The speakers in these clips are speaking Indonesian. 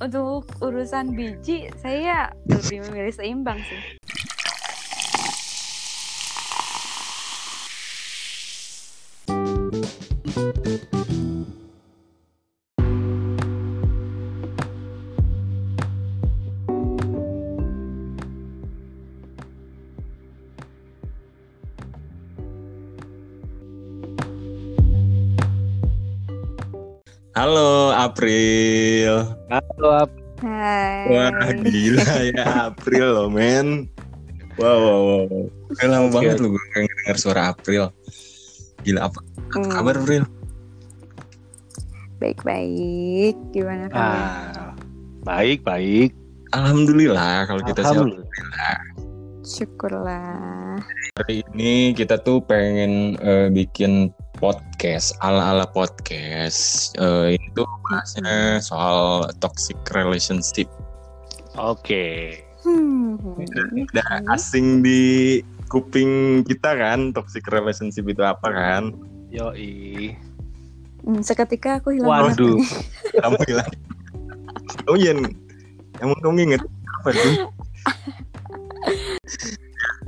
untuk urusan biji saya lebih memilih seimbang sih. Halo April. Halo, Ap. Hai. Wah gila ya April loh men. Wow wow wow. Udah lama Oke. banget lu gue denger suara April. Gila apa, apa Hmm. kabar April? Baik-baik. Gimana kalian? Ah, baik, baik. Alhamdulillah kalau kita sih Alhamdulillah. Syukurlah. hari ini kita tuh pengen eh, bikin podcast ala-ala podcast. Eh, ini tuh bahasnya soal toxic relationship. Oke. Hmm. Udah asing di kuping kita kan toxic relationship itu apa kan? Yoi. Hmm, seketika aku hilang Waduh. kamu hilang oh iya emang kamu inget apa tuh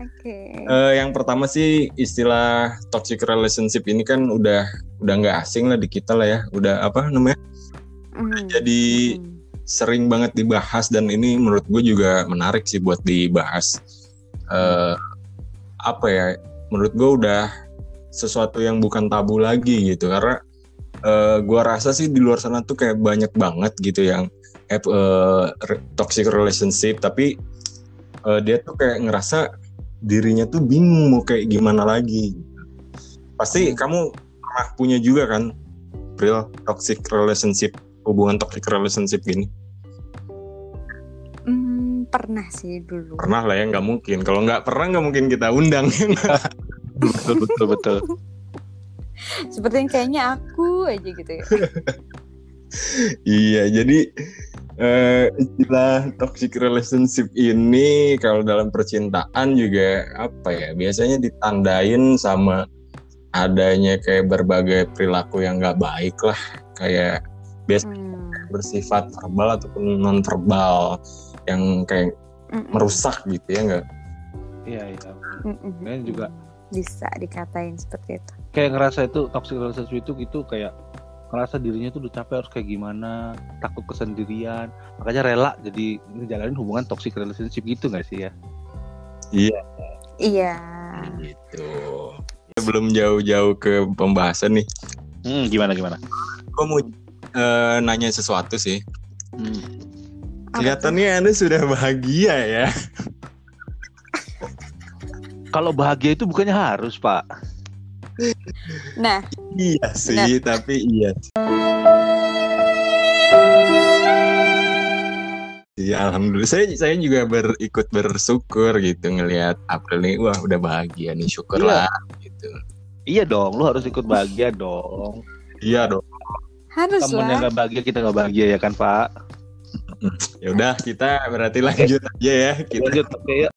Oke. Eh, yang pertama sih istilah toxic relationship ini kan udah udah nggak asing lah di kita lah ya udah apa namanya Hmm. jadi Hmm. sering banget dibahas dan ini menurut gue juga menarik sih buat dibahas Eh, apa ya menurut gue udah sesuatu yang bukan tabu lagi gitu karena eh, gua rasa sih di luar sana tuh kayak banyak banget gitu yang have re- toxic relationship tapi eh, dia tuh kayak ngerasa dirinya tuh bingung mau kayak gimana lagi pasti kamu pernah punya juga kan real toxic relationship hubungan toxic relationship gini Hmm, pernah sih dulu. pernah lah ya nggak mungkin kalau nggak pernah nggak mungkin kita undang betul, betul, betul. Seperti yang kayaknya aku aja gitu ya. Iya, jadi eh, istilah toxic relationship ini kalau dalam percintaan juga apa ya? Biasanya ditandain sama adanya kayak berbagai perilaku yang nggak baik lah, kayak Hmm. bersifat verbal ataupun non verbal yang kayak Mm-mm. merusak gitu ya nggak? Iya, iya. Mm-mm. Kayaknya juga bisa dikatain seperti itu. kayak ngerasa itu toxic relationship itu gitu kayak ngerasa dirinya tuh udah capek harus kayak gimana, takut kesendirian, makanya rela jadi ngejalanin hubungan toxic relationship gitu nggak sih ya? Iya. Gitu. Belum jauh-jauh ke pembahasan nih, Hmm, gimana gimana? gue mau eh, nanya sesuatu sih. Hmm. Kelihatannya Anda sudah bahagia ya. Kalau bahagia itu bukannya harus, Pak. Nah, Iya sih, tapi iya. Iya, alhamdulillah. Saya saya juga berikut bersyukur gitu ngelihat April nih, wah udah bahagia nih, syukurlah gitu. Iya dong, lu harus ikut bahagia dong. Iya dong. harus Kamu yang nggak bahagia, kita nggak bahagia ya kan, Pak? Ya udah, kita berarti lanjut aja ya. Kita Lanjut, oke ya.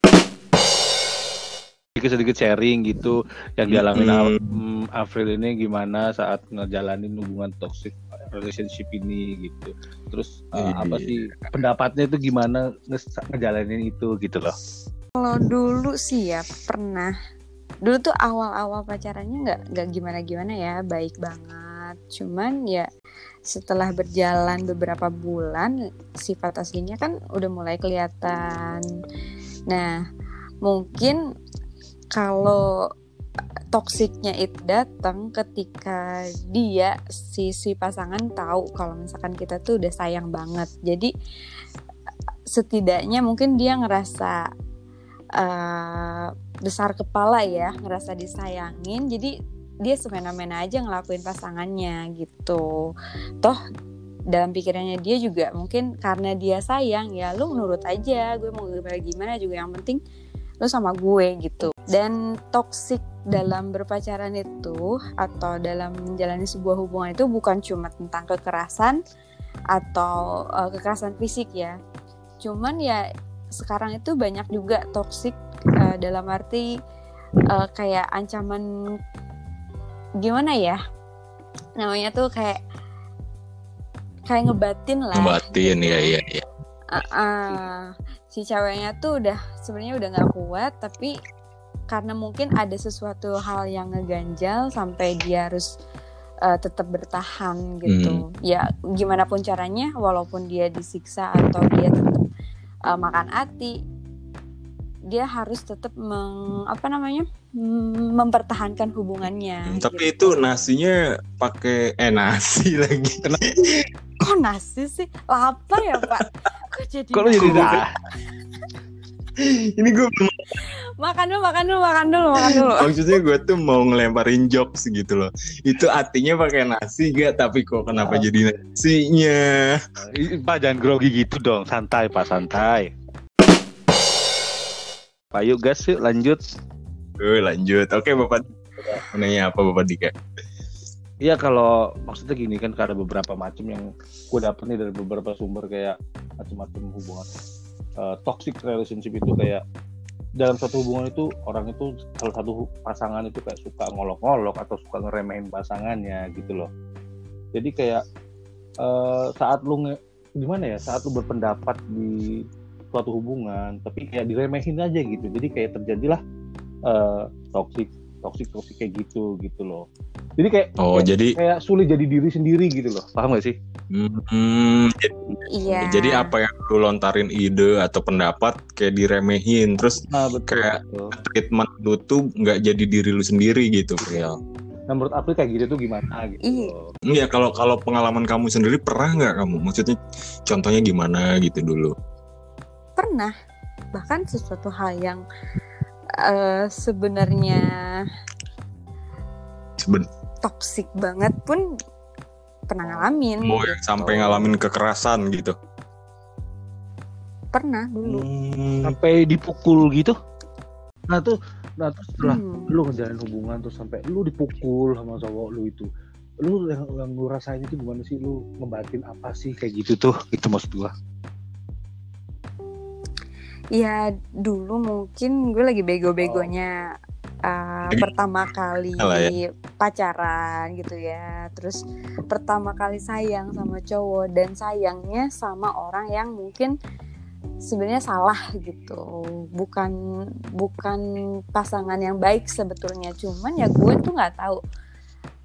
Sedikit sedikit sharing gitu yang dialamin Hmm. Al- hmm, April ini gimana saat ngejalanin hubungan toxic relationship ini gitu. Terus uh, apa sih pendapatnya itu gimana nge- ngejalanin itu gitu loh. Kalau dulu sih ya pernah. Dulu tuh awal-awal pacarannya nggak nggak gimana-gimana ya, baik banget. Cuman ya setelah berjalan beberapa bulan sifat aslinya kan udah mulai kelihatan. Nah, mungkin kalau toksiknya itu datang ketika dia si si pasangan tahu kalau misalkan kita tuh udah sayang banget. Jadi setidaknya mungkin dia ngerasa eh, besar kepala ya, ngerasa disayangin. Jadi dia semena-mena aja ngelakuin pasangannya gitu. Toh dalam pikirannya dia juga mungkin karena dia sayang ya lu nurut aja gue mau gimana gimana juga yang penting lu sama gue gitu dan toxic dalam berpacaran itu atau dalam menjalani sebuah hubungan itu bukan cuma tentang kekerasan atau eh, kekerasan fisik ya cuman ya sekarang itu banyak juga toxic eh, dalam arti eh, kayak ancaman gimana ya namanya tuh kayak kayak ngebatin lah Ngebatin gitu. ya iya iya. Ah, ah. si ceweknya tuh udah sebenarnya udah nggak kuat tapi karena mungkin ada sesuatu hal yang ngeganjal sampai dia harus eh, tetap bertahan gitu ya gimana pun caranya walaupun dia disiksa atau dia tetap eh, makan hati dia harus tetap meng, apa namanya mm, mempertahankan hubungannya Hmm, Tapi itu gitu. nasinya pakai eh nasi lagi. kok nasi sih lapar ya pak kok jadi Kok jadi? Ini gue belum makan dulu makan dulu makan dulu makan dulu maksudnya gue tuh mau ngelemparin jokes gitu loh. Itu artinya pakai nasi gak? Tapi kok kenapa Ah. jadi nasinya? Pak jangan grogi gitu dong, santai Pak, santai. Pak yuk gas yuk lanjut. Oke lanjut. Oke Bapak. Nanya apa Bapak Dika? Iya kalau maksudnya gini kan ada beberapa macam yang gue dapet nih dari beberapa sumber kayak macam-macam hubungan Eh, toxic relationship itu kayak dalam satu hubungan itu orang itu salah satu pasangan itu kayak suka ngolok-ngolok atau suka ngeremehin pasangannya gitu loh. Jadi kayak eh, saat lu gimana ya saat lu berpendapat di suatu hubungan tapi kayak diremehin aja gitu. Jadi kayak terjadilah eh, toxic toxic toxic kayak gitu gitu loh. Jadi kayak Oh kayak, jadi kayak sulit jadi diri sendiri gitu loh. Paham gak sih? hmm, jadi, iya jadi apa yang lu lontarin ide atau pendapat kayak diremehin terus Nah, betul. Kayak- betul. treatment lu tuh nggak jadi diri lu sendiri gitu real. Nah, menurut April kayak gitu tuh gimana gitu. Iya. kalau kalau pengalaman kamu sendiri pernah nggak kamu? Maksudnya contohnya gimana gitu dulu? pernah bahkan sesuatu hal yang eh, sebenarnya Seben toksik banget pun pernah ngalamin mau yang sampai ngalamin kekerasan gitu. pernah dulu Hmm. Sampai dipukul gitu. Nah, tuh nah terus setelah Hmm. lu ngejalin hubungan terus sampai lu dipukul sama cowok lu itu. Lu yang, yang lu rasain itu gimana sih? Lu ngebatin apa sih kayak gitu tuh? Itu maksud gua. ya dulu mungkin gue lagi bego-begonya uh, pertama kali Alah pacaran gitu ya. Terus pertama kali sayang sama cowok dan sayangnya sama orang yang mungkin sebenarnya salah gitu. Bukan bukan pasangan yang baik sebetulnya. Cuman ya gue tuh nggak tahu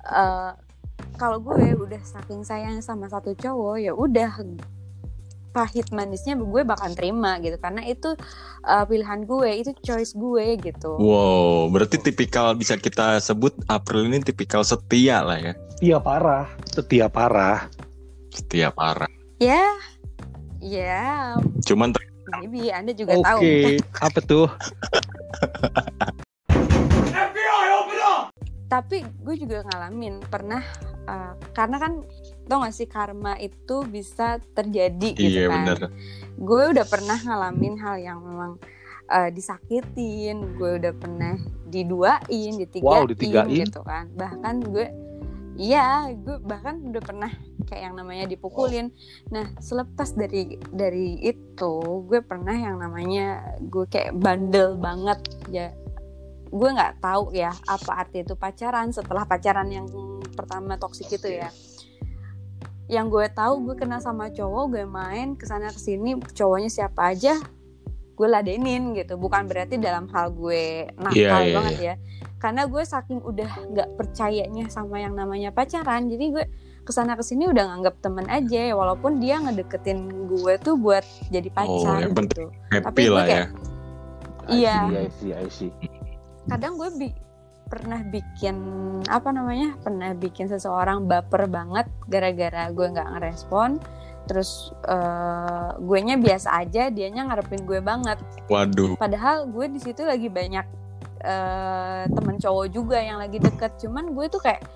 uh, kalau gue udah saking sayang sama satu cowok ya udah pahit manisnya gue bakal terima gitu karena itu uh, pilihan gue itu choice gue gitu Wow, berarti tipikal bisa kita sebut April ini tipikal setia lah ya. Setia parah, setia parah. Setia parah. ya ya Cuman ter- maybe anda juga Oke, tahu apa tuh? tapi gue juga ngalamin pernah uh, karena kan tau gak sih karma itu bisa terjadi gitu iya kan? bener. gue udah pernah ngalamin hal yang memang uh, disakitin gue udah pernah diduain ditigain, Wow, ditigain? gitu kan. Bahkan gue iya gue bahkan udah pernah kayak yang namanya dipukulin. Nah selepas dari dari itu gue pernah yang namanya gue kayak bandel banget. Ya gue nggak tahu ya apa arti itu pacaran setelah pacaran yang pertama toksik itu ya yang gue tahu gue kena sama cowok gue main ke sana ke sini cowoknya siapa aja gue ladenin gitu bukan berarti dalam hal gue nakal Iya, iya, banget ya karena gue saking udah nggak percayanya sama yang namanya pacaran jadi gue ke sana ke sini udah nganggap temen aja walaupun dia ngedeketin gue tuh buat jadi pacar yang penting gitu Happy Tapi lah ya. kayak- Iya. I see, I see. kadang gue bi- pernah bikin apa namanya pernah bikin seseorang baper banget gara-gara gue nggak ngerespon. Terus eh gue nya biasa aja dianya ngarepin gue banget. Waduh. padahal gue di situ lagi banyak eh temen cowok juga yang lagi deket. Cuman gue tuh kayak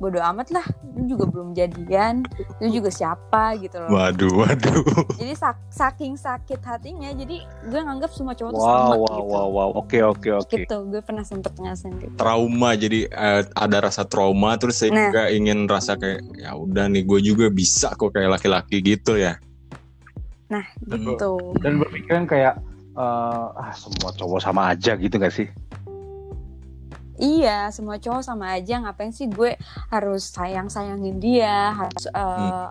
bodo amat lah lu juga belum jadian lu juga siapa gitu loh Waduh, waduh. jadi sak- saking sakit hatinya jadi gue nganggap semua cowok tuh sama Wow, wow, gitu wow, wow. Oke, oke, oke. gitu gue pernah sempet ngerasain gitu Trauma jadi eh, ada rasa trauma terus saya Nah. juga ingin rasa kayak ya udah nih gue juga bisa kok kayak laki-laki gitu ya. nah gitu Dan berpikiran kayak eh, ah semua cowok sama aja gitu gak sih? Iya, semua cowok sama aja. Ngapain sih gue harus sayang-sayangin dia, harus eh,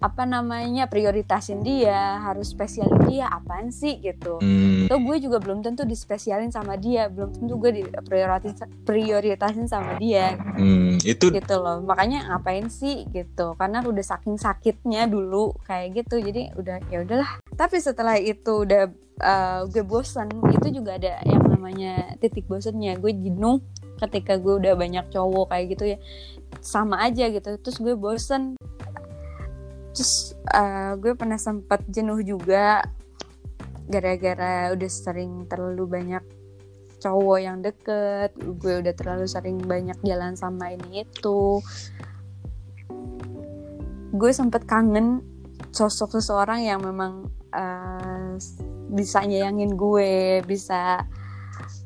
apa namanya prioritasin dia harus spesialin dia apaan sih gitu. Hmm, Tuh gue juga belum tentu dispesialin sama dia belum tentu gue di prioritas prioritasin sama dia. Hmm, itu gitu loh makanya ngapain sih gitu. Karena udah saking sakitnya dulu kayak gitu. Jadi udah ya udahlah tapi setelah itu udah uh, gue bosan itu juga ada yang namanya titik bosannya gue jenuh ketika gue udah banyak cowok kayak gitu ya. Sama aja gitu. Terus gue bosen. Terus uh, gue pernah sempat jenuh juga gara-gara udah sering terlalu banyak cowok yang deket. Gue udah terlalu sering banyak jalan sama ini itu. Gue sempet kangen sosok seseorang yang memang uh, bisa nyayangin gue bisa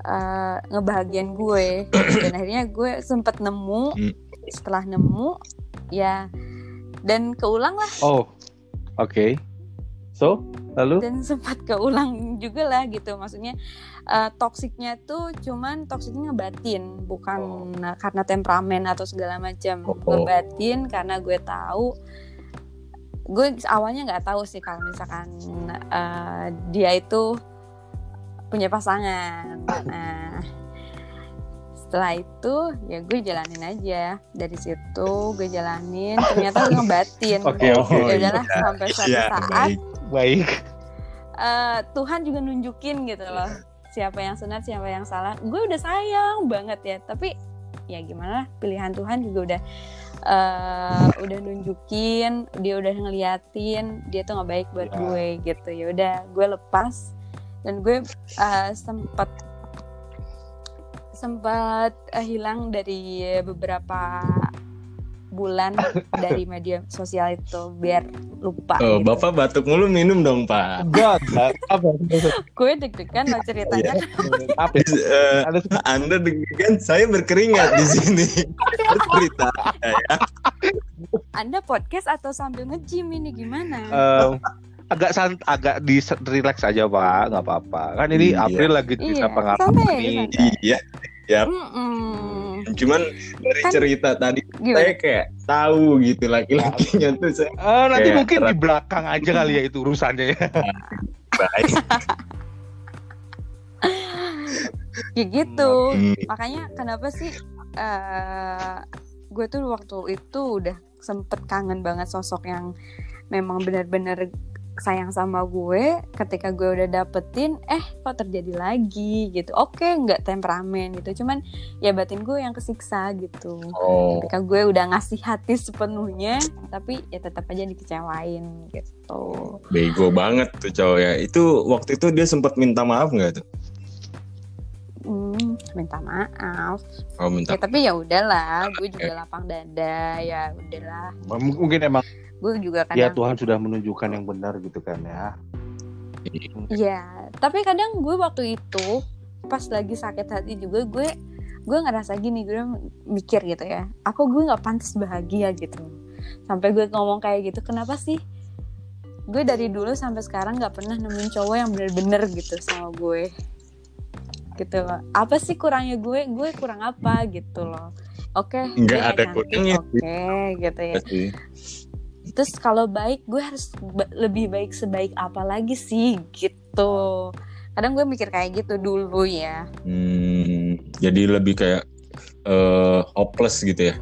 uh, ngebahagiain gue dan akhirnya gue sempet nemu Hmm. setelah nemu ya dan keulang lah Oh, oke. So, lalu? dan sempat keulang juga lah gitu maksudnya uh, toksiknya tuh cuman toksiknya ngebatin bukan Oh. karena temperamen atau segala macam Oh. ngebatin karena gue tahu gue awalnya nggak tahu sih kalau misalkan uh, dia itu punya pasangan nah setelah itu ya gue jalanin aja dari situ gue jalanin ternyata gue ngebatin Oke, oke. ya udahlah sampai suatu Iya, saat baik. Baik. eh, Tuhan juga nunjukin gitu loh siapa yang sunat siapa yang salah gue udah sayang banget ya tapi ya gimana pilihan Tuhan juga udah eh, udah nunjukin dia udah ngeliatin dia tuh nggak baik buat Ya. gue gitu ya udah gue lepas dan gue eh, sempat sempat eh, hilang dari beberapa bulan dari media sosial itu biar lupa oh, gitu. bapak batuk mulu minum dong pak. Enggak. Apa? gue deg-degan lo ceritanya Apa? Ada anda deg-degan, saya berkeringat di sini. Cerita ya. Anda podcast atau sambil nge-gym ini gimana? em, agak sant agak di relax aja pak nggak apa-apa kan ini Iya. April lagi cerita Iya, pengalaman santai, nih santai. Iya, Mm-mm. cuman dari Kan- cerita tadi saya Gimana? kayak tahu gitu laki-lakinya tuh saya Eh, nanti Kayak mungkin di belakang aja kali ya itu urusannya ya baik. Ya gitu. Hmm, Makanya kenapa sih eh gue tuh waktu itu udah sempet kangen banget sosok yang memang benar-benar sayang sama gue ketika gue udah dapetin eh kok terjadi lagi gitu oke nggak temperamen gitu cuman ya batin gue yang kesiksa gitu Oh, ketika gue udah ngasih hati sepenuhnya tapi ya tetap aja dikecewain gitu bego banget tuh cowok ya. Itu waktu itu dia sempat minta maaf nggak tuh? hmm, minta maaf Oh minta. ya tapi ya udahlah gue juga lapang dada ya udahlah M- mungkin emang gue juga ya kadang Tuhan sudah menunjukkan yang benar gitu kan ya Iya, tapi kadang gue waktu itu pas lagi sakit hati juga gue gue ngerasa gini gue mikir gitu ya, aku gue nggak pantas bahagia gitu. Sampai gue ngomong kayak gitu, kenapa sih? Gue dari dulu sampai sekarang nggak pernah nemuin cowok yang bener-bener gitu sama gue. Gitu loh. Apa sih kurangnya gue? Gue kurang apa gitu loh. Oke, Nggak dia ada cantik, kurangnya. Oke, gitu ya. sih. Terus kalau baik gue harus ba- lebih baik sebaik apa lagi sih gitu. Kadang gue mikir kayak gitu dulu ya. Hmm, jadi lebih kayak eh hopeless gitu ya.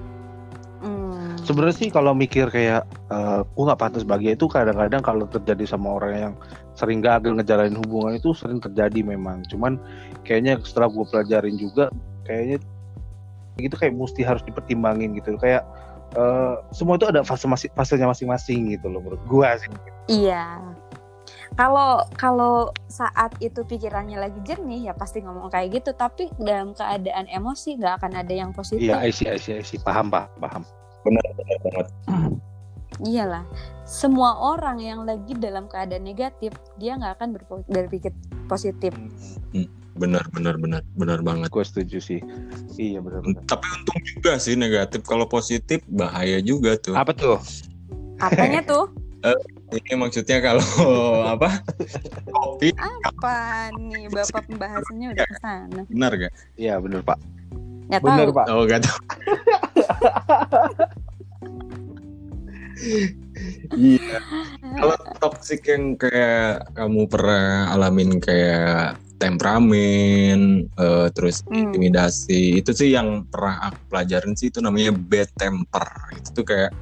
Hmm. sebenarnya sih kalau mikir kayak eh gue nggak pantas bahagia itu kadang-kadang kalau terjadi sama orang yang sering gagal ngejalanin hubungan itu sering terjadi memang cuman kayaknya setelah gue pelajarin juga kayaknya gitu kayak mesti harus dipertimbangin gitu kayak eh, semua itu ada fase masing fasenya masing-masing gitu loh menurut gue sih Iya. Kalau kalau saat itu pikirannya lagi jernih ya pasti ngomong kayak gitu. Tapi dalam keadaan emosi nggak akan ada yang positif. iya I see, I see, I see. paham pak paham Benar banget. Iyalah. Semua orang yang lagi dalam keadaan negatif dia nggak akan berpikir positif. Benar, benar, benar, benar banget. gue setuju sih iya benar-benar Tapi untung juga sih negatif. Kalau positif bahaya juga tuh. apa tuh Apanya tuh? Ini maksudnya kalau apa? Kopi Apa nih bapak pembahasannya udah ke sana? benar gak? iya benar pak Nggak benar tahu. pak Oh gak tahu. Iya. Kalau toxic yang kayak kamu pernah alamin kayak temperamen, eh, terus Hmm. intimidasi, itu sih yang pernah aku pelajarin sih itu namanya bad temper. Itu tuh kayak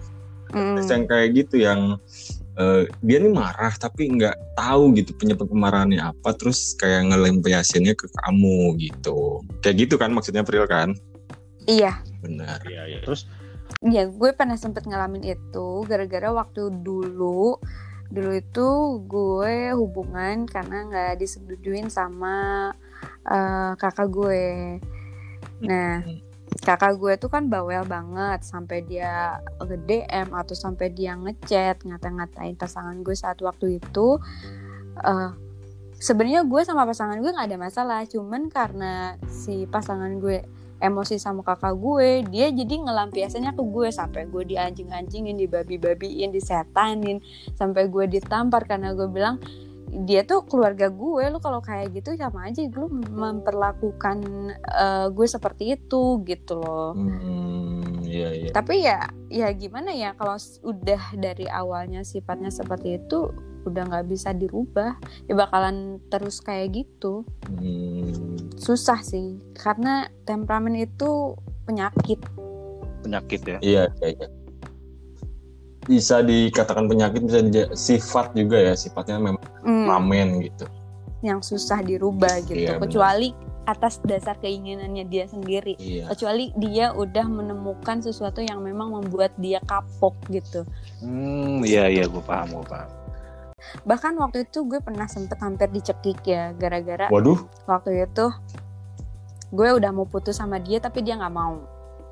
Mm. yang kayak gitu yang eh, dia nih marah tapi nggak tahu gitu penyebab kemarahannya apa, terus kayak ngelampiasinnya ke kamu gitu. Kayak gitu kan maksudnya Pril kan? Iya, Benar. Iya, iya. Terus Iya, gue pernah sempet ngalamin itu gara-gara waktu dulu dulu itu gue hubungan karena nggak disetujuin sama eh, kakak gue. Nah, kakak gue tuh kan bawel banget sampai dia nge-DM atau sampai dia ngechat ngata-ngatain pasangan gue saat waktu itu. eh Sebenarnya gue sama pasangan gue nggak ada masalah, cuman karena si pasangan gue emosi sama kakak gue dia jadi ngelampiasannya ke gue sampai gue dianjing-anjingin dibabi-babiin disetanin sampai gue ditampar karena gue bilang dia tuh keluarga gue lu kalau kayak gitu sama aja lu memperlakukan eh, gue seperti itu gitu loh Hmm, iya iya. tapi ya ya gimana ya kalau udah dari awalnya sifatnya seperti itu udah nggak bisa dirubah ya bakalan terus kayak gitu Hmm. Susah sih karena temperamen itu penyakit penyakit ya. Iya, iya, iya. Bisa dikatakan penyakit, bisa sifat juga ya, sifatnya memang Hmm, ramen gitu. yang susah dirubah gitu Iya, benar. kecuali atas dasar keinginannya dia sendiri Iya. kecuali dia udah menemukan sesuatu yang memang membuat dia kapok gitu Hmm, iya iya gue paham, gue paham. Bahkan waktu itu gue pernah sempet hampir dicekik ya gara-gara Waduh, waktu itu gue udah mau putus sama dia tapi dia nggak mau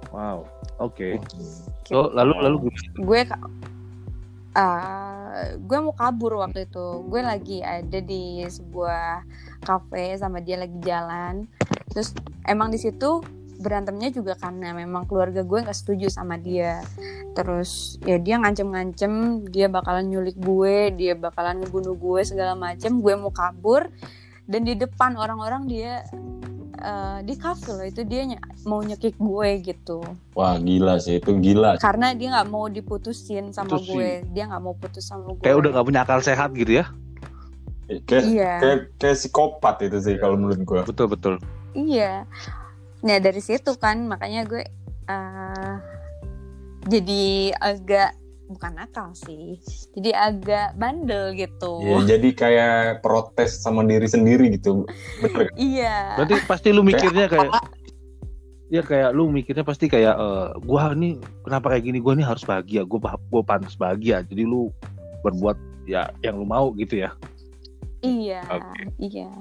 Wow. Oke. Gitu. So, lalu lalu gue ka- eh, gue mau kabur waktu itu gue lagi ada di sebuah kafe sama dia lagi jalan terus emang di situ berantemnya juga karena memang keluarga gue nggak setuju sama dia terus ya dia ngancem-ngancem dia bakalan nyulik gue dia bakalan ngebunuh gue segala macem gue mau kabur dan di depan orang-orang dia eh, di kafe loh itu dia ny- mau nyekik gue gitu wah gila sih, itu gila. karena dia nggak mau diputusin sama Itu sih. gue dia nggak mau putus sama gue Kayak udah gak punya akal sehat gitu ya? Kayak, iya kayak, kayak psikopat itu sih kalau menurut gua. Betul betul. iya nah dari situ kan makanya gue eh, jadi agak bukan nakal sih jadi agak bandel gitu. Iya, jadi kayak protes sama diri sendiri gitu. Bener iya. Berarti pasti lu mikirnya kayak Ya kayak lu mikirnya pasti kayak eh, gua nih kenapa kayak gini? Gua nih harus bahagia. Gua gua pantas bahagia. Jadi lu berbuat ya yang lu mau gitu ya? Iya Oke. iya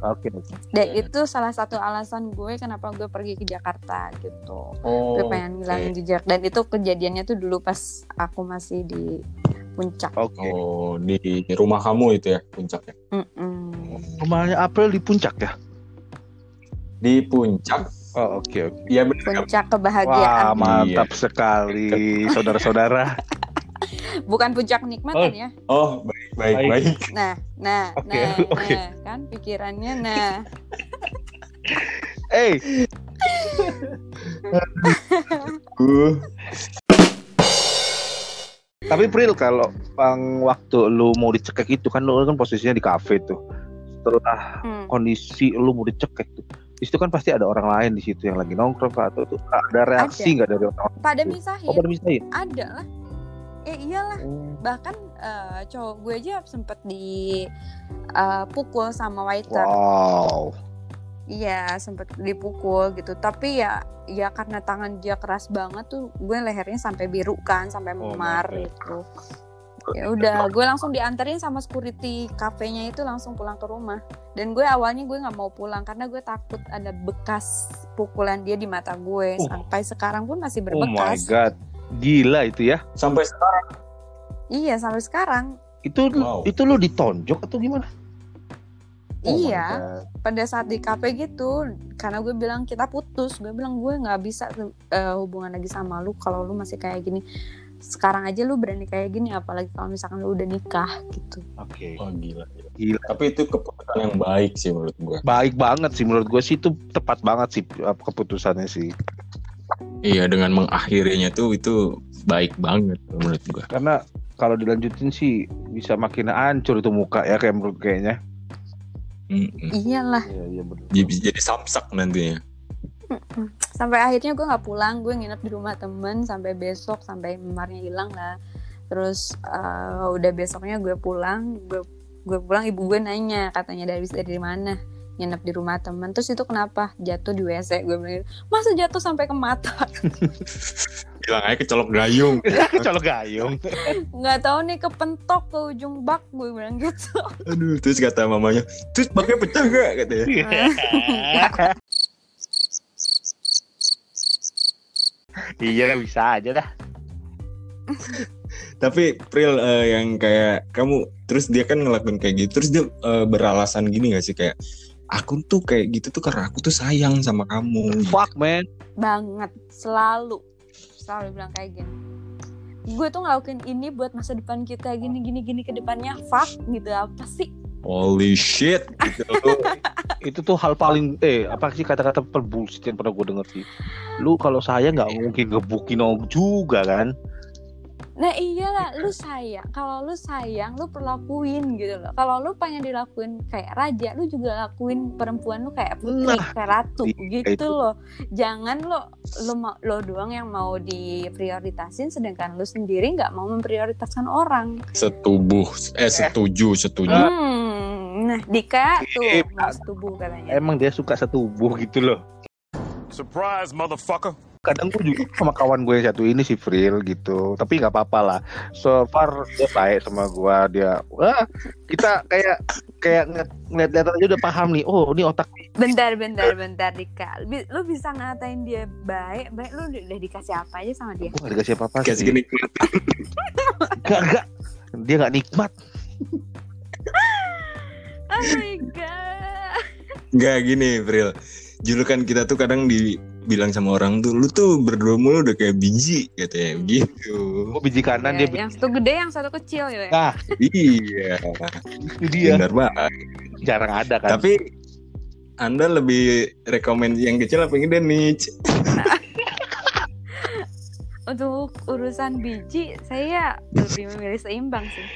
oke dan Iya. itu salah satu alasan gue kenapa gue pergi ke Jakarta gitu Oh, gue pengen ngilangin jejak dan itu kejadiannya tuh dulu pas aku masih di puncak oke Oh, di rumah kamu itu ya puncaknya. Mm-mm. rumahnya April di puncak ya Di puncak. oh oke oke Iya bener. puncak wah kebahagiaan mantap sekali saudara-saudara bukan puncak nikmatan ya Oh, baik baik Baik. baik. nah nah Oke, nah oke. nah kan pikirannya. Nah. Eh Uh, tapi Pril kalau bang waktu lu mau dicekek itu kan lu kan posisinya di kafe tuh. Setelah hmm. kondisi lu mau dicekek tuh di situ kan pasti ada orang lain di situ yang lagi nongkrong atau tuh ada reaksi nggak dari orang pada Tuh. misahin oh pada misalnya ada lah eh iyalah. Bahkan eh, cowok gue aja sempet dipukul sama waiter wow. Iya sempet dipukul gitu. Tapi ya ya karena tangan dia keras banget tuh gue lehernya sampai biru kan sampai Oh memar God. gitu. Ya udah gue langsung dianterin sama security kafenya itu langsung pulang ke rumah. Dan gue awalnya gue nggak mau pulang karena gue takut ada bekas pukulan dia di mata gue. Oh. sampai sekarang pun masih oh my berbekas. God gila itu ya sampai sekarang. iya sampai sekarang itu Wow. itu lu ditonjok atau gimana Oh iya pada saat di kafe gitu karena gue bilang kita putus gue bilang gue nggak bisa eh, hubungan lagi sama lu kalau lu masih kayak gini sekarang aja lu berani kayak gini apalagi kalau misalkan lu udah nikah gitu oke Oh gila. Gila. Tapi itu keputusan yang baik sih menurut gua. baik banget sih menurut gue sih itu tepat banget sih uh, keputusannya sih Iya dengan mengakhirinya tuh itu baik banget menurut gua Karena kalau dilanjutin sih bisa makin hancur itu muka ya kayak menurut kayaknya. Mm-mm. Iyalah. Iya iya betul. jadi, jadi samsak nantinya Sampai akhirnya gue nggak pulang, gue nginep di rumah temen sampai besok sampai memarnya hilang lah. Terus eh, udah besoknya gue pulang, gue gue pulang ibu gue nanya katanya dari dari mana nginep di rumah temen. Terus itu kenapa? Jatuh di wc gue bilang gitu. masa jatuh sampai ke mata? Bilang aja kecolok gayung. Colok gayung. nggak tahu nih kepentok ke ujung bak gue bilang gitu. Aduh terus kata mamanya terus pakai pecah gak katanya iya. Bisa aja dah. tapi Pril eh, yang kayak kamu terus dia kan ngelakuin kayak gitu terus dia eh, beralasan gini gak sih? Kayak aku tuh kayak gitu tuh karena aku tuh sayang sama kamu. Fuck man. banget. Selalu. Selalu bilang kayak gini. Gue tuh ngelakuin ini buat masa depan kita. Gini gini gini ke depannya. Fuck gitu. Apa sih? Holy shit. Gitu. Itu tuh hal paling eh apa sih kata-kata perbullshit yang pernah gue denger sih? Lu kalau saya nggak mungkin gebukin orang juga kan Nah iyalah lu sayang Kalau lu sayang lu perlakuin gitu loh. Kalau lu pengen dilakuin kayak raja Lu juga lakuin perempuan lu kayak putri Nah, Kayak ratu iya, gitu itu. loh. Jangan lo lo, lo doang yang mau diprioritasin Sedangkan lu sendiri nggak mau memprioritaskan orang. Setubuh eh setuju setuju. Hmm, Nah Dika tuh Eh, setubuh katanya. Emang dia suka setubuh gitu loh. Surprise, motherfucker. Kadang gue juga sama kawan gue yang satu ini si Fril gitu. Tapi nggak apa-apa lah. So far dia baik sama gue dia wah kita kayak kayak ngeliat ngeliat aja udah paham nih. Oh ini otak Bentar bentar bentar Dika. Lu bisa ngatain dia baik? Baik lu udah dikasih apa aja sama dia? Gue gak dikasih apa-apa kasih sih gini gak gak dia nggak nikmat. Oh my god. Nggak gini Pril julukan kita tuh kadang bilang sama orang tuh lu tuh berdua mulu udah kayak biji gitu ya gitu. Oh biji kanan yeah, dia yang biji. satu gede yang satu kecil ya nah iya. Itu dia. Benar banget. Jarang ada kan? Tapi anda lebih rekomend yang kecil apa yang gede nih untuk urusan biji saya lebih memilih seimbang sih.